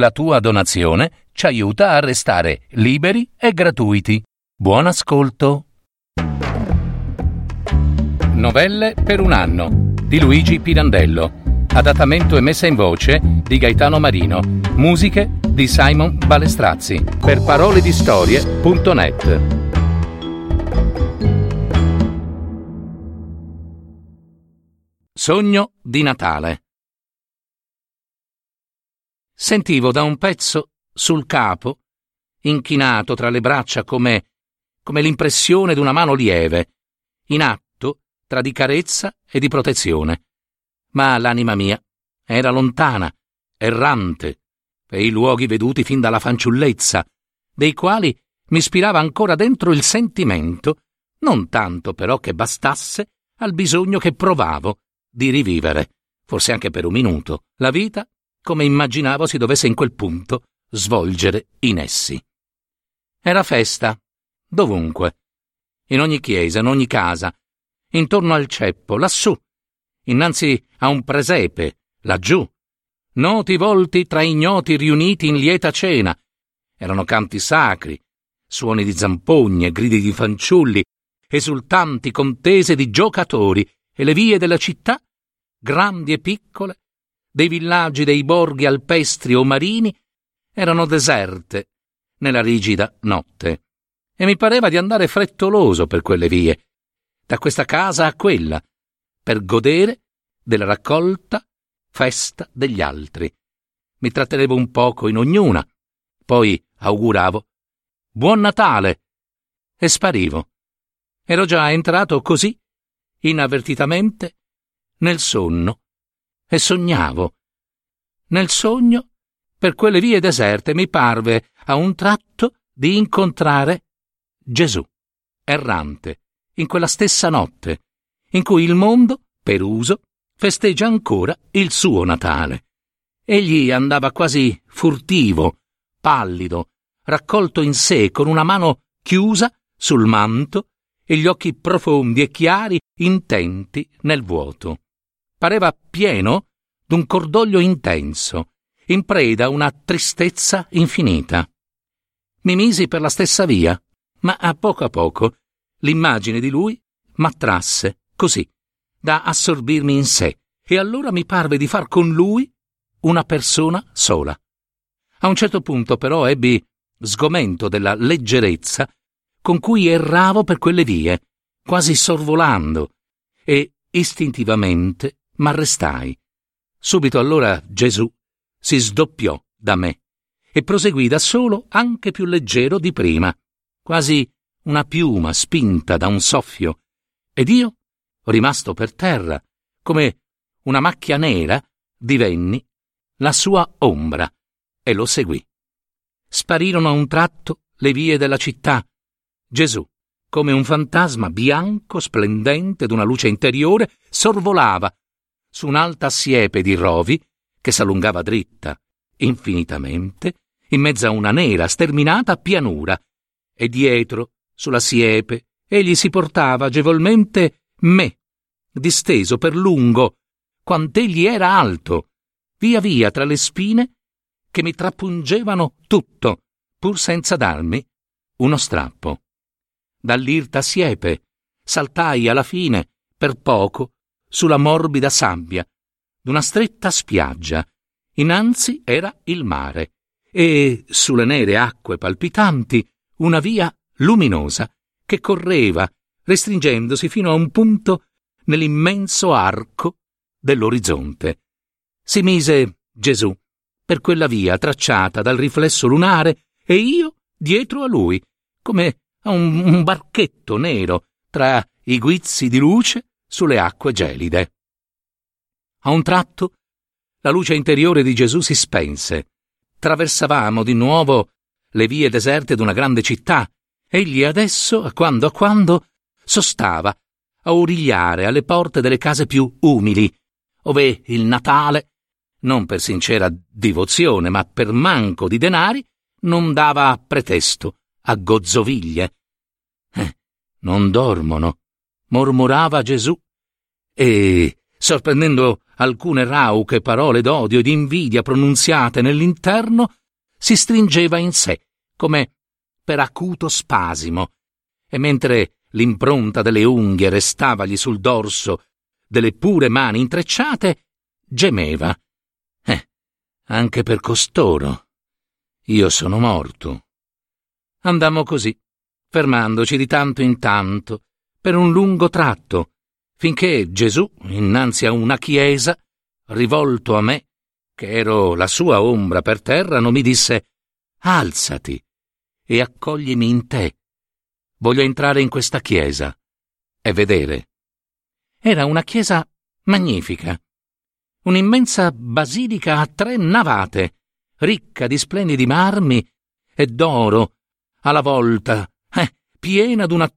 La tua donazione ci aiuta a restare liberi e gratuiti. Buon ascolto. Novelle per un anno di Luigi Pirandello. Adattamento e messa in voce di Gaetano Marino. Musiche di Simon Balestrazzi. Per parole di storie.net. Sogno di Natale. Sentivo da un pezzo sul capo, inchinato tra le braccia come, come l'impressione di una mano lieve, in atto tra di carezza e di protezione. Ma l'anima mia era lontana, errante, per i luoghi veduti fin dalla fanciullezza, dei quali mi spirava ancora dentro il sentimento, non tanto però che bastasse al bisogno che provavo di rivivere, forse anche per un minuto, la vita come immaginavo si dovesse in quel punto svolgere in essi. Era festa, dovunque, in ogni chiesa, in ogni casa, intorno al ceppo, lassù, innanzi a un presepe, laggiù, noti volti tra ignoti riuniti in lieta cena. Erano canti sacri, suoni di zampogne, gridi di fanciulli, esultanti contese di giocatori e le vie della città, grandi e piccole, dei villaggi dei borghi alpestri o marini, erano deserte nella rigida notte. E mi pareva di andare frettoloso per quelle vie, da questa casa a quella, per godere della raccolta festa degli altri. Mi trattenevo un poco in ognuna, poi auguravo Buon Natale e sparivo. Ero già entrato così, inavvertitamente, nel sonno e sognavo. Nel sogno, per quelle vie deserte, mi parve a un tratto di incontrare Gesù, errante, in quella stessa notte, in cui il mondo, per uso, festeggia ancora il suo Natale. Egli andava quasi furtivo, pallido, raccolto in sé con una mano chiusa sul manto e gli occhi profondi e chiari intenti nel vuoto. Pareva pieno d'un cordoglio intenso, in preda a una tristezza infinita. Mi misi per la stessa via, ma a poco a poco l'immagine di lui m'attrasse, così, da assorbirmi in sé, e allora mi parve di far con lui una persona sola. A un certo punto però ebbi sgomento della leggerezza con cui erravo per quelle vie, quasi sorvolando, e istintivamente m'arrestai. Subito allora Gesù si sdoppiò da me e proseguì da solo anche più leggero di prima, quasi una piuma spinta da un soffio, ed io, rimasto per terra, come una macchia nera, divenni la sua ombra e lo seguì. Sparirono a un tratto le vie della città Gesù, come un fantasma bianco splendente d'una luce interiore, sorvolava su un'alta siepe di rovi che s'allungava dritta, infinitamente, in mezzo a una nera, sterminata pianura, e dietro, sulla siepe, egli si portava agevolmente me, disteso per lungo, quant'egli era alto, via via tra le spine che mi trappungevano tutto, pur senza darmi uno strappo. Dall'irta siepe, saltai alla fine, per poco, sulla morbida sabbia d'una stretta spiaggia. Innanzi era il mare e sulle nere acque palpitanti una via luminosa che correva, restringendosi fino a un punto nell'immenso arco dell'orizzonte. Si mise Gesù per quella via tracciata dal riflesso lunare e io dietro a lui, come a un, barchetto nero tra i guizzi di luce sulle acque gelide. A un tratto la luce interiore di Gesù si spense. Traversavamo di nuovo le vie deserte d'una grande città. Egli adesso, a quando a quando, sostava a origliare alle porte delle case più umili, ove il Natale, non per sincera divozione, ma per manco di denari, non dava pretesto a gozzoviglie. Eh, non dormono, mormorava Gesù, e sorprendendo alcune rauche parole d'odio e di invidia pronunziate nell'interno, si stringeva in sé, come per acuto spasimo, e mentre l'impronta delle unghie restavagli sul dorso delle pure mani intrecciate, gemeva. Eh, anche per costoro. Io sono morto. Andammo così, fermandoci di tanto in tanto, per un lungo tratto, finché Gesù, innanzi a una chiesa, rivolto a me, che ero la sua ombra per terra, non mi disse Alzati e accoglimi in te. Voglio entrare in questa chiesa e vedere. Era una chiesa magnifica, un'immensa basilica a tre navate, ricca di splendidi marmi e d'oro, alla volta, eh, piena d'una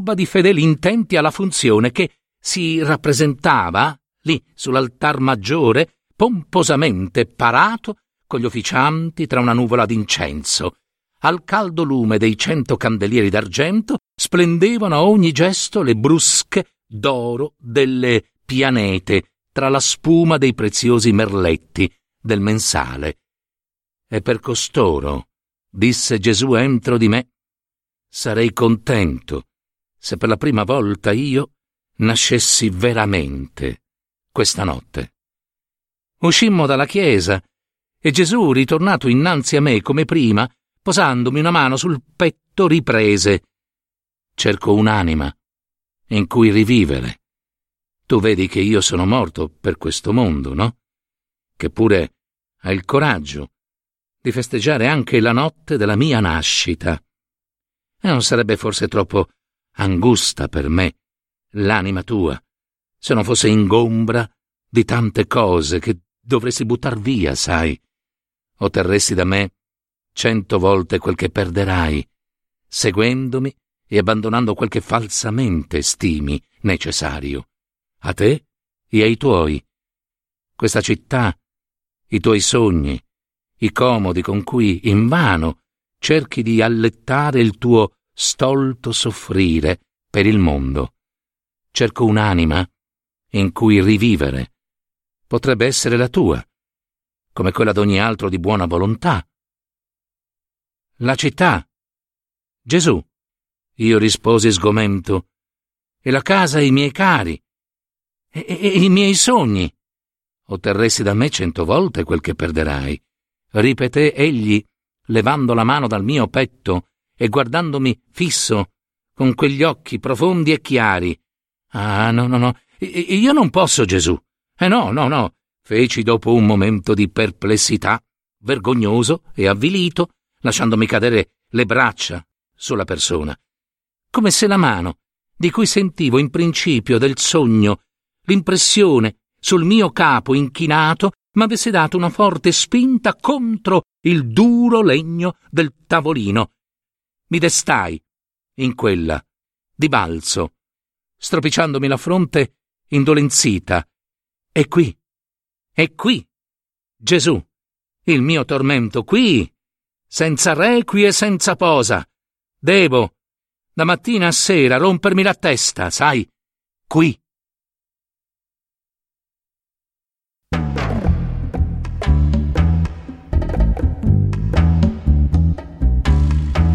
turba di fedeli intenti alla funzione che si rappresentava, lì sull'altar maggiore, pomposamente parato con gli officianti tra una nuvola d'incenso. Al caldo lume dei cento candelieri d'argento splendevano a ogni gesto le brusche d'oro delle pianete tra la spuma dei preziosi merletti del mensale. E per costoro, disse Gesù entro di me, sarei contento se per la prima volta io nascessi veramente questa notte. Uscimmo dalla chiesa e Gesù, ritornato innanzi a me come prima, posandomi una mano sul petto, riprese. Cerco un'anima in cui rivivere. Tu vedi che io sono morto per questo mondo, no? Che pure ha il coraggio di festeggiare anche la notte della mia nascita. E non sarebbe forse troppo angusta per me l'anima tua, se non fosse ingombra di tante cose che dovresti buttar via, sai. Otterresti da me cento volte quel che perderai, seguendomi e abbandonando quel che falsamente stimi necessario, a te e ai tuoi. Questa città, i tuoi sogni, i comodi con cui invano cerchi di allettare il tuo stolto soffrire per il mondo. Cerco un'anima in cui rivivere. Potrebbe essere la tua, come quella d'ogni altro di buona volontà. La città. Gesù. Io risposi sgomento. E la casa e i miei cari. E, e, e i miei sogni. Otterresti da me cento volte quel che perderai. Ripeté egli, levando la mano dal mio petto e guardandomi fisso, con quegli occhi profondi e chiari. Ah, no, no, no, io non posso, Gesù. Eh no, no, no, feci dopo un momento di perplessità, vergognoso e avvilito, lasciandomi cadere le braccia sulla persona, come se la mano, di cui sentivo in principio del sogno l'impressione sul mio capo inchinato, m'avesse dato una forte spinta contro il duro legno del tavolino. Mi destai in quella, di balzo, stropicciandomi la fronte indolenzita. E qui, e qui, Gesù, il mio tormento qui, senza requi e senza posa. Devo, da mattina a sera, rompermi la testa, sai, qui.